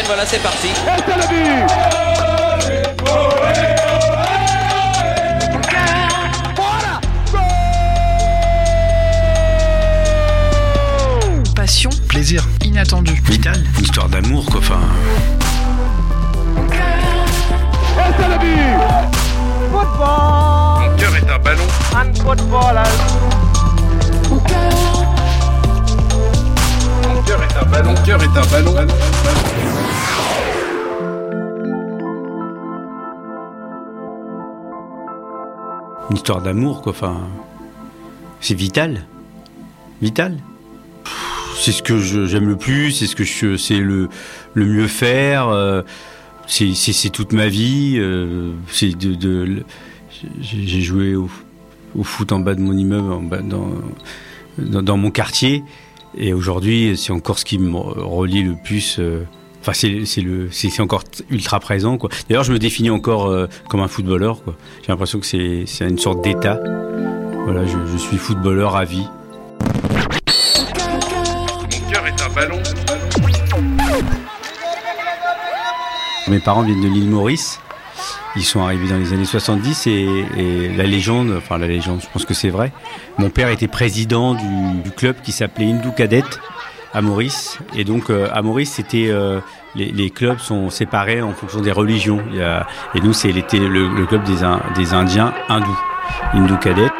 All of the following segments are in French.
Et voilà, c'est parti. Passion, Plaisir. inattendu. Vital. Une histoire d'amour, quoi. Enfin, Mon cœur est un ballon. Mon cœur est un ballon. Mon cœur est un ballon. ballon, ballon. Une histoire d'amour, quoi. Enfin, c'est vital. Vital. C'est ce que j'aime le plus, c'est ce que je c'est le, le mieux faire. euh, c'est- toute ma vie. euh, c'est de, j'ai joué au, au foot en bas de mon immeuble, en bas dans, dans, dans mon quartier. Et aujourd'hui, c'est encore ce qui me relie le plus. euh, Enfin, c'est c'est le, c'est encore ultra présent, quoi. D'ailleurs, je me définis encore euh, comme un footballeur, quoi. J'ai l'impression que c'est une sorte d'état. Voilà, je, je suis footballeur à vie. Mon cœur est un ballon. Mes parents viennent de l'île Maurice. Ils sont arrivés dans les années 70 et, et la légende, enfin la légende, je pense que c'est vrai. Mon père était président du, du club qui s'appelait Hindou Cadet à Maurice. Et donc euh, à Maurice, c'était euh, les, clubs sont séparés en fonction des religions. Il y a- et nous, c'est le, le club des, In- des Indiens hindous, Hindou Cadet.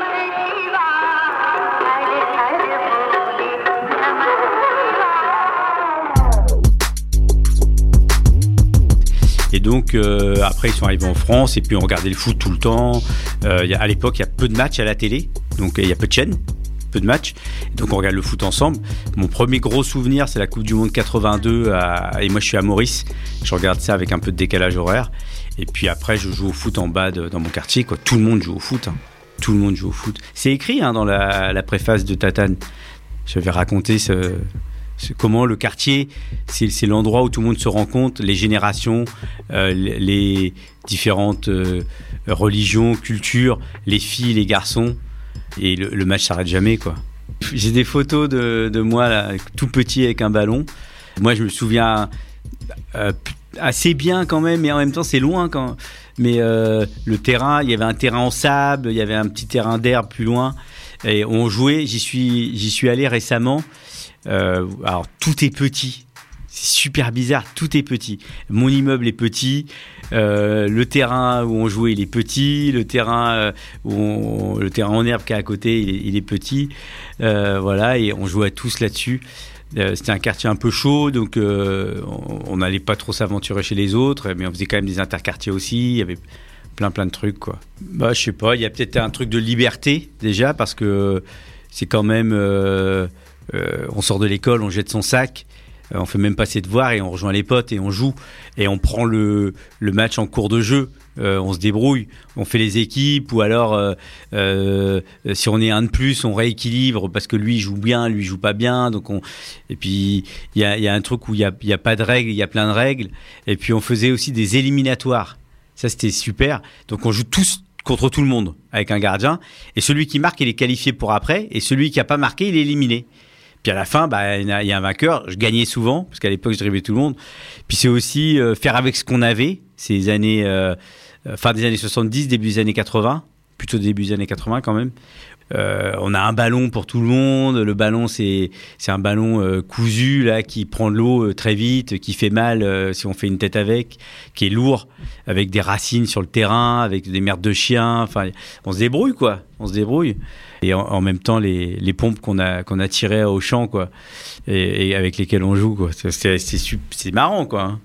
Et donc euh, après ils sont arrivés en France et puis on regardait le foot tout le temps. Y a- à l'époque il y a peu de matchs à la télé, donc il y a peu de chaînes, peu de matchs. Donc on regarde le foot ensemble. Mon premier gros souvenir c'est la Coupe du Monde 82 à- et moi je suis à Maurice. Je regarde ça avec un peu de décalage horaire. Et puis après je joue au foot en bas dans mon quartier. Quoi. Tout le monde joue au foot. hein. Tout le monde joue au foot. C'est écrit hein, dans la, préface de Tatane. Je vais raconter ce, comment le quartier, c'est l'endroit où tout le monde se rencontre, les générations, euh, les les différentes euh, religions, cultures, les filles, les garçons, et le, le match s'arrête jamais quoi. J'ai des photos de, de moi là, tout petit avec un ballon. Moi je me souviens euh, assez bien quand même, mais en même temps c'est loin quand. Mais euh, le terrain, il y avait un terrain en sable, il y avait un petit terrain d'herbe plus loin, et on jouait. J'y suis, j'y suis allé récemment. Euh, alors tout est petit, c'est super bizarre, tout est petit. Mon immeuble est petit, euh, le terrain où on jouait il est petit, le terrain euh, où on- le terrain en herbe qui est à côté il est, petit, Euh, voilà et on jouait tous là-dessus. C'était un quartier un peu chaud, donc on- n'allait pas trop s'aventurer chez les autres, mais on faisait quand même des interquartiers aussi. Il y avait plein plein de trucs quoi. Bah je sais pas, il y a peut-être un truc de liberté déjà parce que c'est quand même on sort de l'école, on jette son sac, on fait même pas ses devoirs et on rejoint les potes et on joue et on prend le, match en cours de jeu. Euh, on se débrouille, on fait les équipes ou alors euh, euh, si on est un de plus, on rééquilibre parce que lui joue bien, lui joue pas bien. Donc on et puis il y a, un truc où il y a, il y a pas de règles, il y a plein de règles. Et puis on faisait aussi des éliminatoires. Ça c'était super. Donc on joue tous contre tout le monde avec un gardien et celui qui marque il est qualifié pour après et celui qui a pas marqué il est éliminé. Puis à la fin, bah, il y a un vainqueur. Je gagnais souvent, parce qu'à l'époque, je driblais tout le monde. Puis c'est aussi euh, faire avec ce qu'on avait, ces années, euh, euh, fin des années 70, début des années 80, plutôt début des années 80 quand même. Euh, on a un ballon pour tout le monde. Le ballon, c'est un ballon euh, cousu là qui prend de l'eau euh, très vite, qui fait mal si on fait une tête avec, qui est lourd, avec des racines sur le terrain, avec des merdes de chiens. Enfin, on se débrouille quoi. On se débrouille. Et en, même temps, les, les pompes qu'on a a tirées au champ quoi, et, avec lesquelles on joue quoi. C'est marrant quoi. hein.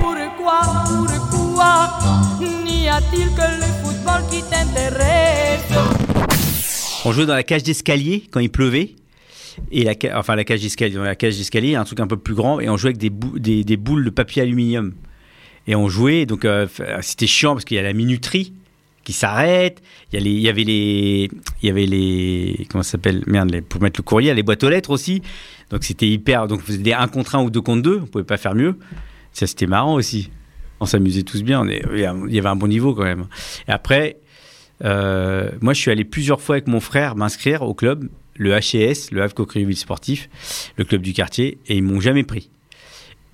Pourquoi, pourquoi n'y a-t-il que le football qui t'intéresse? On jouait dans la cage d'escalier quand il pleuvait. Et enfin, la cage d'escalier, la cage d'escalier, un truc un peu plus grand, et on jouait avec des, bou- des, des boules de papier aluminium. Et on jouait, donc euh, f- c'était chiant parce qu'il y a la minuterie qui s'arrête, il y, avait les, il y avait les, comment ça s'appelle, merde, pour mettre le courrier, les boîtes aux lettres aussi. Donc c'était hyper, donc on faisait des 1 contre 1 ou 2 contre 2, on pouvait pas faire mieux. Ça c'était marrant aussi. On s'amusait tous bien, il y avait un bon niveau quand même. Et après, euh, moi, je suis allé plusieurs fois avec mon frère m'inscrire au club, le HES, le Havre Coqueriville Sportif, le club du quartier, et ils m'ont jamais pris.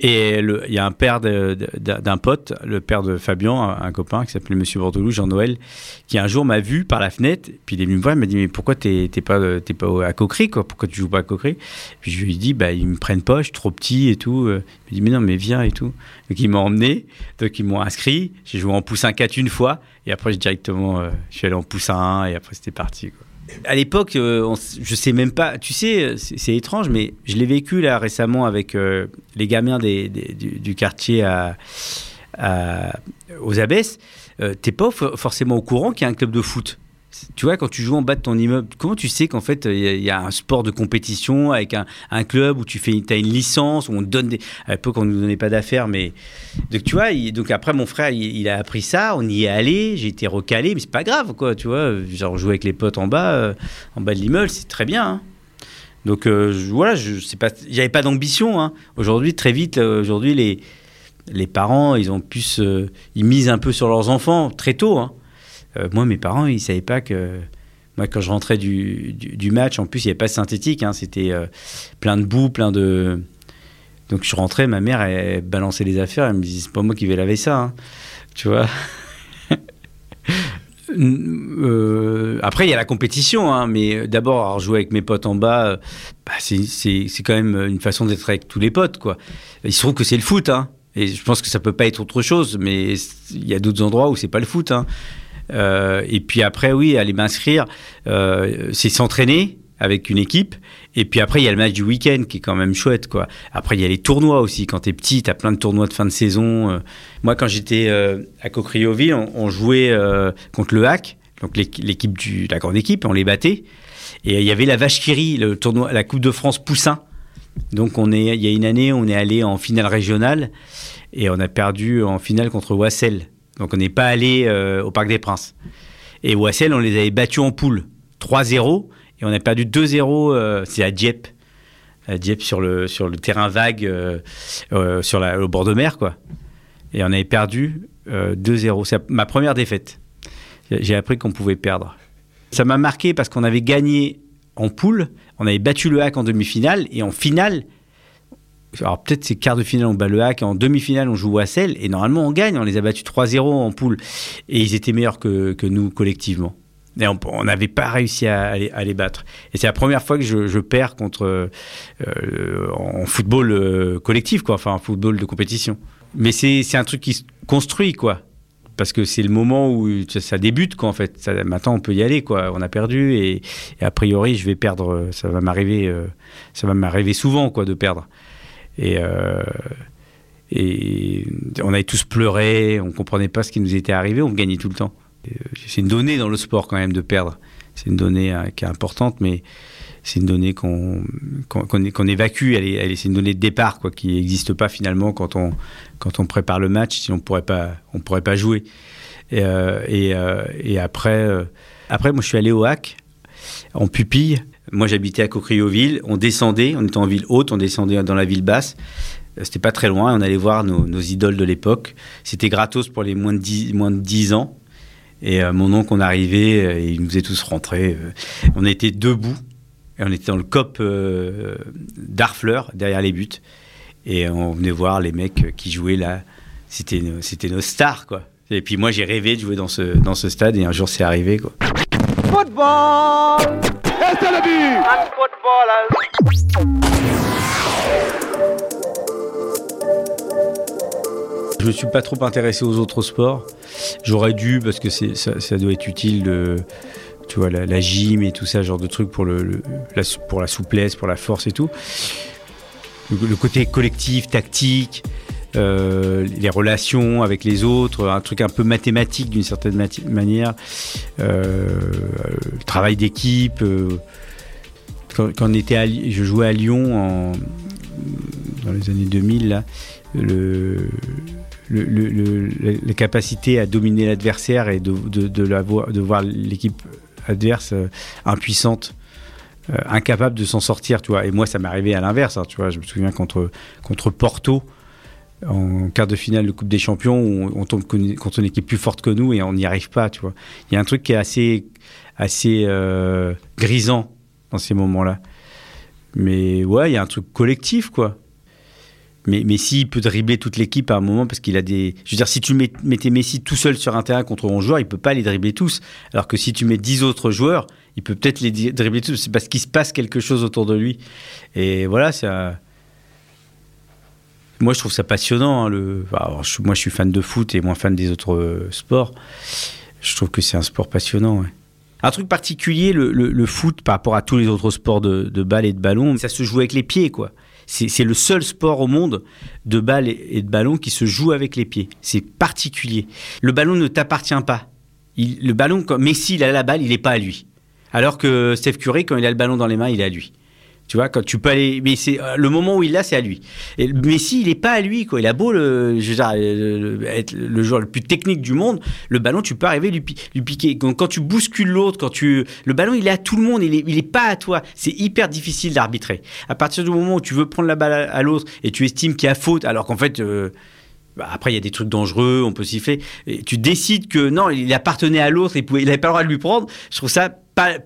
Et il y a un père d'un pote, le père de Fabien, un, copain qui s'appelait Monsieur Bordelou, Jean-Noël, qui un jour m'a vu par la fenêtre, puis il est venu me voir, il m'a dit mais pourquoi t'es pas t'es pas à Coquery quoi? Pourquoi tu joues pas à Coquery Puis je lui ai dit bah ils me prennent pas, je suis trop petit et tout. Il m'a dit mais non mais viens et tout. Donc ils m'ont emmené, donc ils m'ont inscrit. J'ai joué en poussin 4 une fois et après directement euh, je suis allé en poussin 1 et après c'était parti. Quoi. À l'époque, euh, je sais même pas. Tu sais, c'est c'est étrange, mais je l'ai vécu là récemment avec euh, les gamins du, quartier aux Abbesses. Euh, T'es pas for- forcément au courant qu'il y a un club de foot? Tu vois, quand tu joues en bas de ton immeuble, comment tu sais qu'en fait, il y, a- il y a un sport de compétition avec un, club où tu fais, as une licence, où on donne des. À l'époque, on ne nous donnait pas d'affaires, mais. Donc, tu vois, donc après, mon frère, il, a appris ça, on y est allé, j'ai été recalé, mais c'est pas grave, quoi, tu vois. Genre, jouer avec les potes en bas, euh, en bas de l'immeuble, c'est très bien. hein. Donc, euh, voilà, je sais pas, pas d'ambition. hein. Aujourd'hui, très vite, euh, aujourd'hui, les, les parents, ils ont pu ils misent un peu sur leurs enfants très tôt. hein. Euh, moi, mes parents, ils savaient pas que. Moi, quand je rentrais du, match, en plus, il n'y avait pas de synthétique. hein, C'était euh, plein de boue, plein de. Donc, je rentrais, ma mère, elle, balançait les affaires. Elle me disait, c'est pas moi qui vais laver ça. hein. Tu vois? Euh, après, il y a la compétition, hein, mais d'abord, jouer avec mes potes en bas, bah, c'est- quand même une façon d'être avec tous les potes. Quoi. Il se trouve que c'est le foot, et je pense que ça peut pas être autre chose, mais il y a d'autres endroits où c'est pas le foot. Euh, et puis après, oui, aller m'inscrire, euh, c'est s'entraîner avec une équipe. Et puis après, il y a le match du week-end qui est quand même chouette. Quoi. Après, il y a les tournois aussi. Quand tu es petit, tu as plein de tournois de fin de saison. Euh, Moi, quand j'étais à Cocrioville, on, on jouait contre le HAC, donc l'équ- l'équipe du, la grande équipe, on les battait. Et il y avait la Vache qui le tournoi, la Coupe de France Poussin. Donc on est, il y a une année, on est allé en finale régionale et on a perdu en finale contre Wassel. Donc on n'est pas allé euh, au Parc des Princes. Et Wassel, on les avait battus en poule 3-0 et on a perdu 2-0. euh, c'est à Dieppe, à Dieppe sur le sur le terrain vague, euh, sur la, au bord de mer, quoi. Et on avait perdu euh, 2-0. C'est ma première défaite. J'ai j'ai appris qu'on pouvait perdre. Ça m'a marqué parce qu'on avait gagné en poule, on avait battu le hack en demi-finale et en finale. Alors peut-être c'est quart de finale on bat le hack en demi-finale on joue Wassel et normalement on gagne, on les a battus 3-0 en poule et ils étaient meilleurs que, que nous collectivement. Et on n'avait pas réussi à, les, battre. Et c'est la première fois que je, perds contre euh, en football euh, collectif, quoi, enfin en football de compétition. Mais c'est un truc qui se construit, quoi. Parce que c'est le moment où ça, débute, quoi, en fait. Maintenant, on peut y aller, quoi. On a perdu et, a priori, je vais perdre. euh, Ça va m'arriver, euh, ça va m'arriver souvent, quoi, de perdre. Et, euh, et on avait tous pleuré, on comprenait pas ce qui nous était arrivé, on gagnait tout le temps. Euh, C'est une donnée dans le sport quand même de perdre. C'est une donnée euh, qui est importante, mais c'est une donnée qu'on qu'on évacue. Elle elle est- c'est une donnée de départ quoi, qui n'existe pas finalement quand on, quand on prépare le match, sinon on pourrait pas, on pourrait pas jouer. Et, après, après, moi je suis allé au HAC en pupille. Moi j'habitais à Cocrioville. On descendait, on était en ville haute, on descendait dans la ville basse. Euh, C'était pas très loin. On allait voir nos, idoles de l'époque. C'était gratos pour les moins de 10, moins de 10 ans. Et euh, mon oncle, on arrivait, euh, il nous faisait tous rentrer. euh. on était debout, et on était dans le cop d'Arfleur, derrière les buts. Et on venait voir les mecs qui jouaient là. C'était nos- nos stars, quoi. Et puis moi, j'ai rêvé de jouer dans ce, dans ce stade, et un jour, c'est arrivé, quoi. Football! Le but footballers! Je me suis pas trop intéressé aux autres sports. J'aurais dû parce que ça, ça doit être utile de tu vois la, la gym et tout ça genre de trucs pour le, le- la, sou- pour la souplesse, pour la force et tout. Le, le côté collectif, tactique, euh, les relations avec les autres, un truc un peu mathématique d'une certaine manière, euh, le travail d'équipe. euh, quand, quand on était à je jouais à Lyon en, dans les années 2000 là, le, le, le- le- la, capacité à dominer l'adversaire et de, de, la voir, de voir l'équipe adverse impuissante, incapable de s'en sortir, tu vois. Et moi, ça m'est arrivé à l'inverse, hein, tu vois. Je me souviens contre, contre Porto, en quart de finale de Coupe des Champions, on, tombe con- contre une équipe plus forte que nous et on n'y arrive pas, tu vois. Il y a un truc qui est assez, assez euh, grisant dans ces moments-là. Mais ouais, il y a un truc collectif, quoi. Mais Messi peut dribbler toute l'équipe à un moment parce qu'il a des. Je veux dire, si tu mettais Messi tout seul sur un terrain contre 11 joueurs, il peut pas les dribbler tous. Alors que si tu mets 10 autres joueurs, il peut peut-être les dribbler tous. C'est parce qu'il se passe quelque chose autour de lui. Et voilà, c'est un- Moi, je trouve ça passionnant. hein, le... je- moi, je suis fan de foot et moins fan des autres euh, sports. Je trouve que c'est un sport passionnant. Un truc particulier, le, foot par rapport à tous les autres sports de, de balle et de ballon, ça se joue avec les pieds, quoi. C'est le seul sport au monde de balle et de ballon qui se joue avec les pieds. C'est particulier. Le ballon ne t'appartient pas. Il- le ballon, Messi il a la balle, il n'est pas à lui. Alors que Steph Curry, quand il a le ballon dans les mains, il est à lui. Tu vois, quand tu peux aller, mais c'est euh, le moment où il l'a, c'est à lui. Et Messi, il est pas à lui, quoi. Il a beau le, je le- être le joueur le plus technique du monde, le ballon, tu peux arriver lui, lui piquer. Quand tu bouscules l'autre, quand tu, le ballon, il est à tout le monde, il est, il est pas à toi. C'est hyper difficile d'arbitrer. À partir du moment où tu veux prendre la balle à, l'autre et tu estimes qu'il y a faute, alors qu'en fait. euh, bah, après, il y a des trucs dangereux, on peut siffler. Et tu décides que non, il appartenait à l'autre, il n'avait pas le droit de lui prendre. Je trouve ça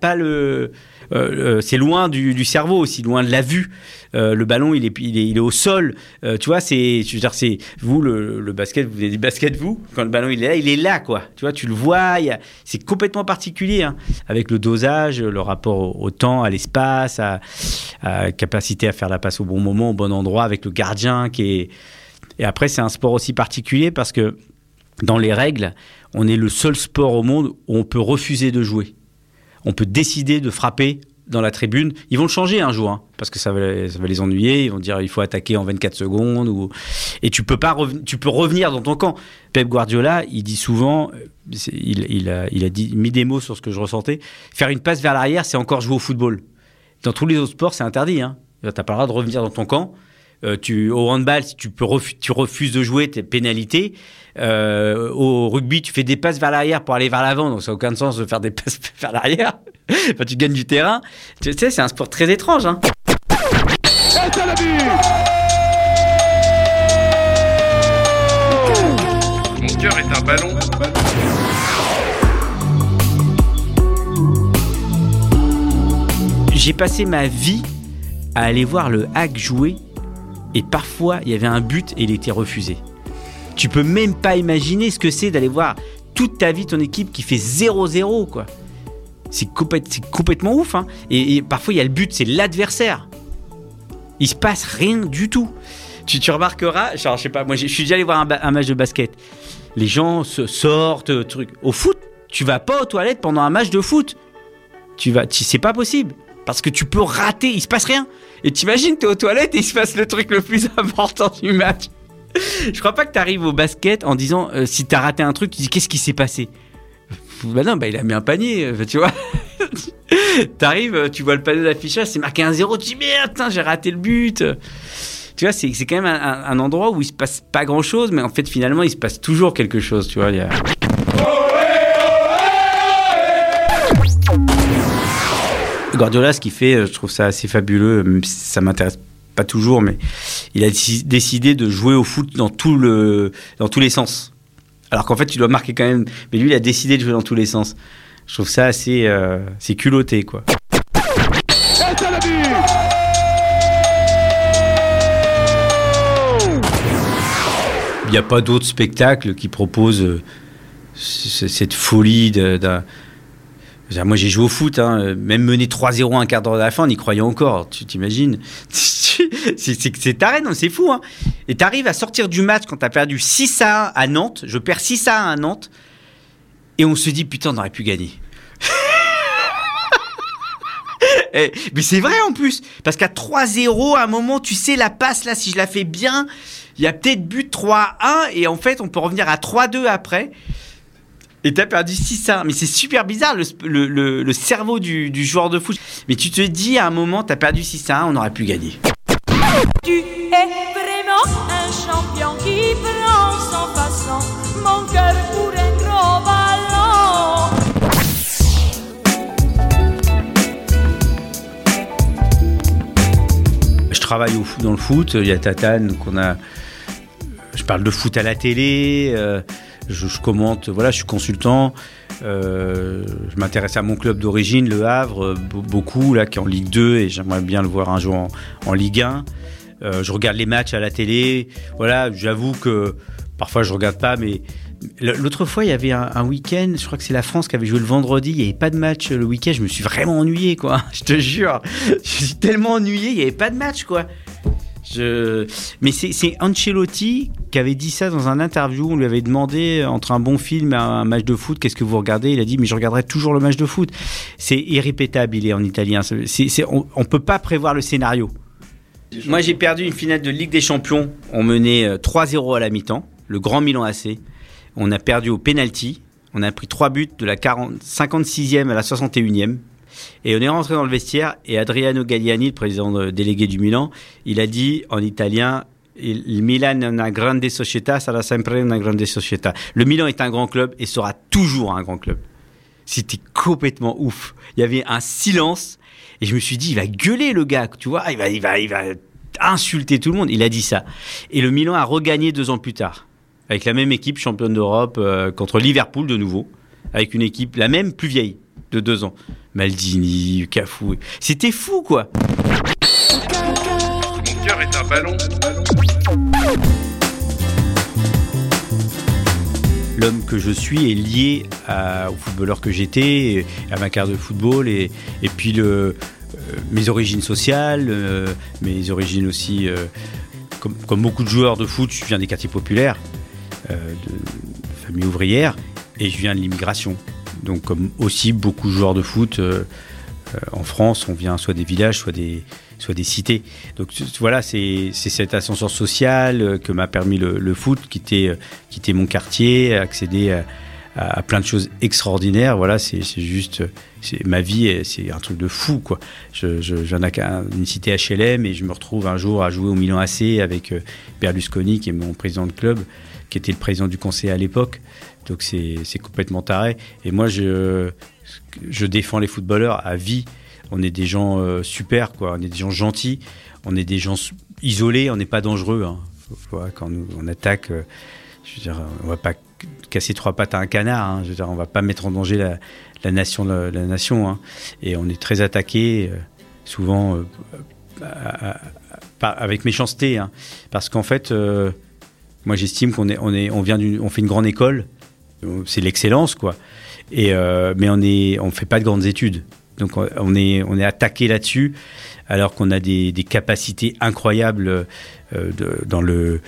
pas, le. euh, euh, c'est loin du, cerveau aussi, loin de la vue. Euh, le ballon, il est, il il est au sol. Tu vois, c'est, c'est vous le, basket, vous avez des baskets vous. Quand le ballon il est là, il est là quoi. Tu vois, tu le vois. C'est complètement particulier hein, avec le dosage, le rapport au, au temps, à l'espace, à, à capacité à faire la passe au bon moment, au bon endroit, avec le gardien qui est et après, c'est un sport aussi particulier parce que dans les règles, on est le seul sport au monde où on peut refuser de jouer. On peut décider de frapper dans la tribune. Ils vont le changer un jour, hein, parce que ça va, les ennuyer. Ils vont dire il faut attaquer en 24 secondes. Et tu peux, pas tu peux revenir dans ton camp. Pep Guardiola, il dit souvent, euh, il a dit, mis des mots sur ce que je ressentais, faire une passe vers l'arrière, c'est encore jouer au football. Dans tous les autres sports, c'est interdit. Hein. Tu n'as pas le droit de revenir dans ton camp. Euh, tu, au handball, si tu, peux refu- tu refuses de jouer, t'es pénalité. Euh, au rugby, tu fais des passes vers l'arrière pour aller vers l'avant, donc ça n'a aucun sens de faire des passes vers l'arrière. enfin, tu gagnes du terrain. Tu sais, c'est un sport très étrange. Hein. Mon cœur est un ballon. J'ai passé ma vie à aller voir le hack jouer et parfois il y avait un but et il était refusé. Tu peux même pas imaginer ce que c'est d'aller voir toute ta vie ton équipe qui fait 0-0 quoi. C'est complè- c'est complètement ouf hein. et, parfois il y a le but, c'est l'adversaire. Il se passe rien du tout. Tu, remarqueras, genre, je sais pas, moi je suis déjà allé voir un, match de basket. Les gens sortent, euh, truc. Au foot, tu vas pas aux toilettes pendant un match de foot. Tu vas, c'est pas possible. Parce que tu peux rater, il se passe rien. Et t'imagines, t'es aux toilettes et il se passe le truc le plus important du match. Je crois pas que t'arrives au basket en disant, euh, si t'as raté un truc, tu dis, qu'est-ce qui s'est passé? Bah non, bah il a mis un panier, euh, tu vois. T'arrives, euh, tu vois le panneau d'affichage, c'est marqué 1-0, tu dis, merde, j'ai raté le but. Tu vois, c'est quand même un, endroit où il se passe pas grand chose, mais en fait, finalement, il se passe toujours quelque chose, tu vois. Guardiola, ce qu'il fait, euh, je trouve ça assez fabuleux. Même si ça m'intéresse pas toujours, mais il a déci- décidé de jouer au foot dans, tous les sens. Alors qu'en fait, tu dois marquer quand même. Mais lui, il a décidé de jouer dans tous les sens. Je trouve ça assez. euh, culotté, quoi. Il n'y a pas d'autres spectacles qui proposent euh, cette folie de- d'un. Moi, j'ai joué au foot, hein, même mené 3-0 un quart d'heure à la fin, on y croyait encore, tu t'imagines? C'est taré, non, c'est fou. Hein. Et tu arrives à sortir du match quand tu as perdu 6 à 1 à Nantes, je perds 6 à 1 à Nantes, et on se dit, putain, on aurait pu gagner. Mais c'est vrai en plus, parce qu'à 3-0, à un moment, tu sais, la passe là, si je la fais bien, il y a peut-être but 3-1, et en fait, on peut revenir à 3-2 après. Et t'as perdu 6-1. Mais c'est super bizarre, le, sp- le- le- le cerveau du, du joueur de foot. Mais tu te dis, à un moment, t'as perdu 6-1, on aurait pu gagner. Tu es vraiment un champion qui prend sans façon mon cœur pour un gros ballon. Je travaille au, foot- dans le foot, il y a Tatane, qu'on a. Je parle de foot à la télé, euh, je, commente, voilà, je suis consultant. euh, je m'intéresse à mon club d'origine, le Havre, euh, be- beaucoup, là, qui est en Ligue 2, et j'aimerais bien le voir un jour en, Ligue 1. Euh, je regarde les matchs à la télé. Voilà, j'avoue que parfois je regarde pas, mais l'autre fois il y avait un, un week-end. Je crois que c'est la France qui avait joué le vendredi. Il y avait pas de match le week-end. Je me suis vraiment ennuyé, quoi. Je te jure, je suis tellement ennuyé. Il y avait pas de match, quoi. Mais c'est Ancelotti qui avait dit ça dans un interview. On lui avait demandé euh, entre un bon film et un match de foot, qu'est-ce que vous regardez? Il a dit mais je regarderai toujours le match de foot. C'est irrépétable, il est en italien. On, on peut pas prévoir le scénario. Moi j'ai perdu une finale de Ligue des Champions. On menait euh, 3-0 à la mi-temps, le Grand Milan AC. On a perdu au penalty. On a pris 3 buts de la 40 56e à la 61e. Et on est rentré dans le vestiaire et Adriano Galliani, le président euh, délégué du Milan, il a dit en italien Il Milan una grande società, sarà sempre una grande società. Le Milan est un grand club et sera toujours un grand club. C'était complètement ouf. Il y avait un silence et je me suis dit, il va gueuler le gars, tu vois, il va, il va, il va insulter tout le monde. Il a dit ça. Et le Milan a regagné deux ans plus tard avec la même équipe championne d'Europe euh, contre Liverpool de nouveau, avec une équipe la même plus vieille de deux ans. Maldini, Cafou, c'était fou quoi. Mon cœur est un ballon. L'homme que je suis est lié à- au footballeur que j'étais, à ma carrière de football et, et puis le, euh, mes origines sociales, euh, mes origines aussi, euh, comme, comme beaucoup de joueurs de foot, je viens des quartiers populaires, euh, de famille ouvrière, et je viens de l'immigration. Donc comme aussi beaucoup de joueurs de foot euh, euh, en France, on vient soit des villages, soit des, soit des cités. Donc voilà, c'est c'est cet ascenseur social euh, que m'a permis le, le foot, quitter, quitter mon quartier, accéder à, plein de choses extraordinaires. Voilà, c'est juste, ma vie, c'est un truc de fou quoi. Je, je, je viens d'un- d'une cité HLM et je me retrouve un jour à jouer au Milan AC avec Berlusconi, qui est mon président de club, qui était le président du conseil à l'époque. Donc c'est complètement taré. Et moi, je, défends les footballeurs à vie. On est des gens euh, super, quoi. On est des gens gentils. On est des gens isolés. On n'est pas dangereux. Hein. Quand on attaque, euh, je on va pas casser trois pattes à un canard. Hein. Je on va pas mettre en danger la, nation, la, nation. hein. Et on est très attaqué, euh, souvent euh, avec méchanceté, hein. parce qu'en fait, euh, moi j'estime qu'on est, on est, on vient d'une, on fait une grande école. C'est l'excellence, quoi. Et euh, mais on est, on fait pas de grandes études. Donc on- est, on est attaqué là-dessus, alors qu'on a des, capacités incroyables euh, dans le-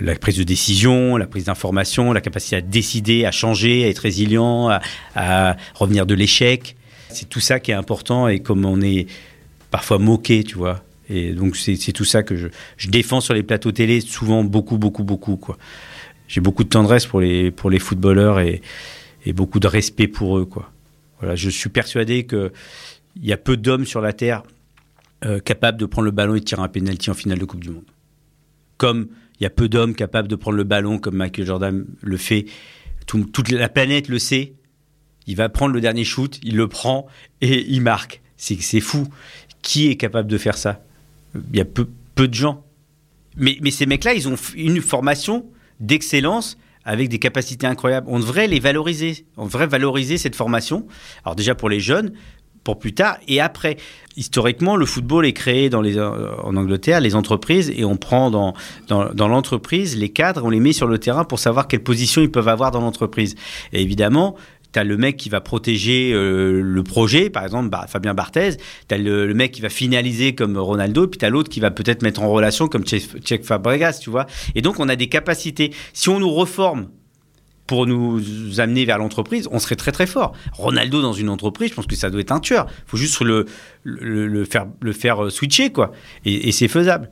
la prise de décision, la prise d'information, la capacité à décider, à changer, à être résilient, à, à revenir de l'échec. C'est tout ça qui est important et comme on est parfois moqué, tu vois. Et donc c'est tout ça que je, défends sur les plateaux télé, souvent beaucoup, beaucoup, beaucoup. J'ai beaucoup de tendresse pour les, pour les footballeurs et, et beaucoup de respect pour eux. Voilà, je suis persuadé que il y a peu d'hommes sur la terre euh, capables de prendre le ballon et de tirer un penalty en finale de Coupe du Monde. Comme il y a peu d'hommes capables de prendre le ballon comme Michael Jordan le fait. Tout- toute la planète le sait. Il va prendre le dernier shoot, il le prend et il marque. C'est fou. Qui est capable de faire ça? Il y a peu, peu de gens. Mais, mais ces mecs-là, ils ont une formation d'excellence avec des capacités incroyables. On devrait les valoriser. On devrait valoriser cette formation. Alors déjà pour les jeunes, pour plus tard et après. Historiquement, le football est créé dans les, en Angleterre, les entreprises, et on prend dans, dans, dans l'entreprise les cadres, on les met sur le terrain pour savoir quelle position ils peuvent avoir dans l'entreprise. Et évidemment, tu as le mec qui va protéger euh, le projet, par exemple bah, Fabien Barthez, tu as le, mec qui va finaliser comme Ronaldo, puis tu as l'autre qui va peut-être mettre en relation comme Tchèque Fabregas, tu vois. Et donc on a des capacités. Si on nous reforme pour nous amener vers l'entreprise, on serait très très fort. Ronaldo dans une entreprise, je pense que ça doit être un tueur. Il faut juste le, faire, le faire euh, switcher, quoi. Et, c'est faisable.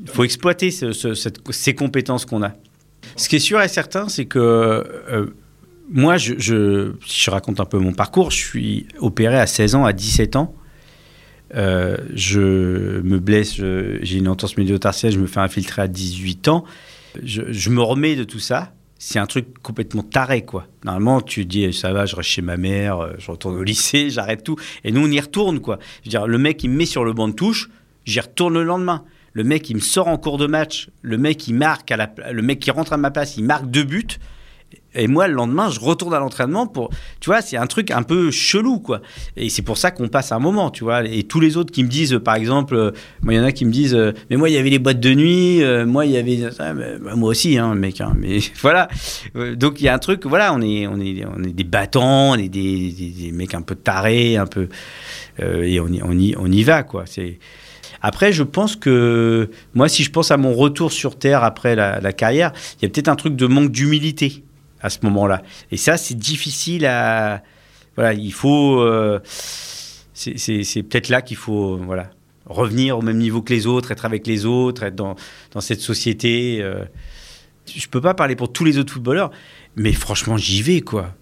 Il faut exploiter ces compétences qu'on a. Ce qui est sûr et certain, c'est que euh, moi, je, je, je raconte un peu mon parcours, je suis opéré à 16 ans, à 17 ans. Euh, je me blesse, j'ai une entorse médiotarsienne, je me fais infiltrer à 18 ans. Je, me remets de tout ça. C'est un truc complètement taré, quoi. Normalement, tu dis, ça va, je reste chez ma mère, euh, je retourne au lycée, j'arrête tout. Et nous, on y retourne, quoi. Je veux dire, le mec, il me met sur le banc de touche, j'y retourne le lendemain. Le mec, il me sort en cours de match. Le mec, il marque, à la, le mec qui rentre à ma place, il marque deux buts. Et moi, le lendemain, je retourne à l'entraînement pour. Tu vois, c'est un truc un peu chelou, quoi. Et c'est pour ça qu'on passe un moment, tu vois. Et tous les autres qui me disent, par exemple, euh, moi, il y en a qui me disent, euh, mais moi, il y avait les boîtes de nuit, euh, moi, il y avait. Ah, bah, moi aussi, hein, mec. hein, mais voilà. Donc, il y a un truc, voilà, on est, on est, on est des battants, on est des, mecs un peu tarés, un peu. et on y, on, y, on y va, quoi. C'est. Après, je pense que moi, si je pense à mon retour sur Terre après la carrière, il y a peut-être un truc de manque d'humilité à ce moment-là. Et ça, c'est difficile à. Voilà, il faut. euh, c'est peut-être là qu'il faut. Voilà. Revenir au même niveau que les autres, être avec les autres, être dans, dans cette société. euh. Je peux pas parler pour tous les autres footballeurs, mais franchement, j'y vais, quoi.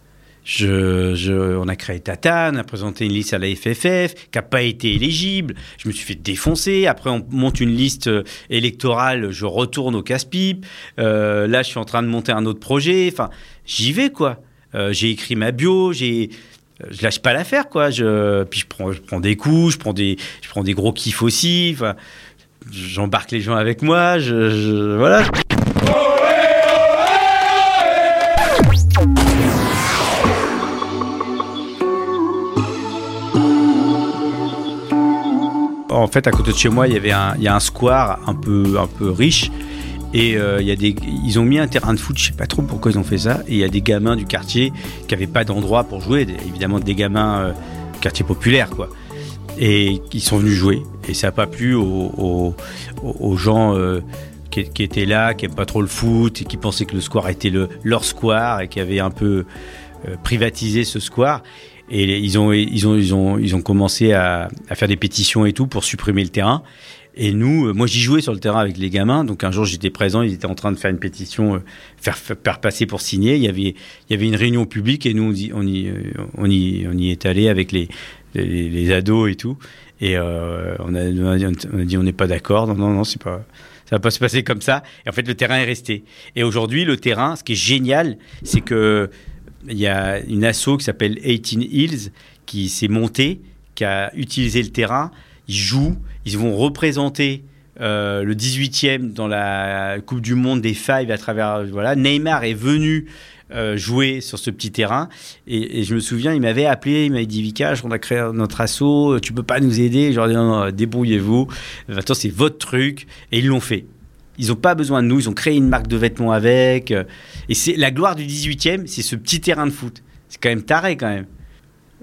Je, on a créé Tatane, on a présenté une liste à la FFF qui n'a pas été éligible. Je me suis fait défoncer. Après, on monte une liste euh, électorale. Je retourne au casse-pipe. Euh, là, je suis en train de monter un autre projet. Enfin, j'y vais, quoi. Euh, j'ai écrit ma bio. J'ai, je lâche pas l'affaire, quoi. Je, puis je prends, je prends des coups. Je prends des, je prends des gros kiffs aussi. Enfin, j'embarque les gens avec moi. Je- voilà. En fait, à côté de chez moi, il y avait un, il y a un square un peu, un peu riche. Et euh, y a des, ils ont mis un terrain de foot, je sais pas trop pourquoi ils ont fait ça. Et il y a des gamins du quartier qui avaient pas d'endroit pour jouer, des- évidemment des gamins euh, quartier populaire quoi. Et ils sont venus jouer. Et ça n'a pas plu aux, gens euh, qui, qui étaient là, qui n'aiment pas trop le foot et qui pensaient que le square était le, leur square et qui avaient un peu euh, privatisé ce square. Et ils ont, ils ont, ils ont, ils ont commencé à, à faire des pétitions et tout pour supprimer le terrain. Et nous, euh, moi j'y jouais sur le terrain avec les gamins, donc un jour j'étais présent, ils étaient en train de faire une pétition, euh, faire, faire passer pour signer. Il y avait, il y avait une réunion publique et nous on y, on y, euh, on y, est allé avec les, les, ados et tout. Et on, a, on a dit, on n'est pas d'accord, non, non, non, c'est pas, ça va pas se passer comme ça. Et en fait le terrain est resté. Et aujourd'hui le terrain, ce qui est génial, c'est que il y a une asso qui s'appelle 18 Hills qui s'est montée, qui a utilisé le terrain. Ils jouent, ils vont représenter euh, le 18e dans la Coupe du Monde des Five à travers. Voilà, Neymar est venu euh, jouer sur ce petit terrain. Et, je me souviens, il m'avait appelé, il m'avait dit Vikash, on a créé notre assaut, tu peux pas nous aider? Je leur ai dit non, non, débrouillez-vous. Maintenant, c'est votre truc. Et ils l'ont fait. Ils n'ont pas besoin de nous, ils ont créé une marque de vêtements avec. euh, Et c'est la gloire du 18e, c'est ce petit terrain de foot. C'est quand même taré, quand même,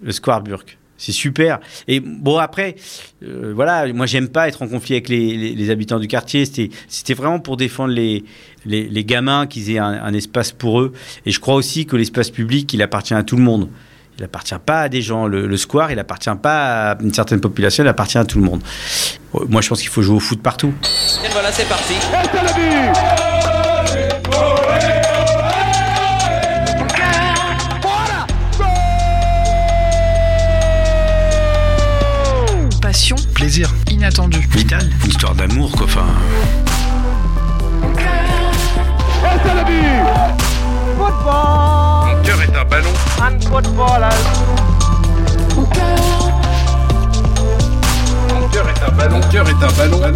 le Square Burke. C'est super. Et bon, après, euh, voilà, moi, j'aime pas être en conflit avec les, habitants du quartier. C'était vraiment pour défendre les, les, gamins, qu'ils aient un espace pour eux. Et je crois aussi que l'espace public, il appartient à tout le monde. Il appartient pas à des gens. Le, le square, il appartient pas à une certaine population, il appartient à tout le monde. Euh, Moi, je pense qu'il faut jouer au foot partout. Et voilà, c'est parti. Passion, Plaisir. inattendu. Vital, une histoire d'amour, quoi. Enfin, Football ballon. And footballers. Mon hein. cœur. Mon cœur est un ballon. Mon cœur est un ballon.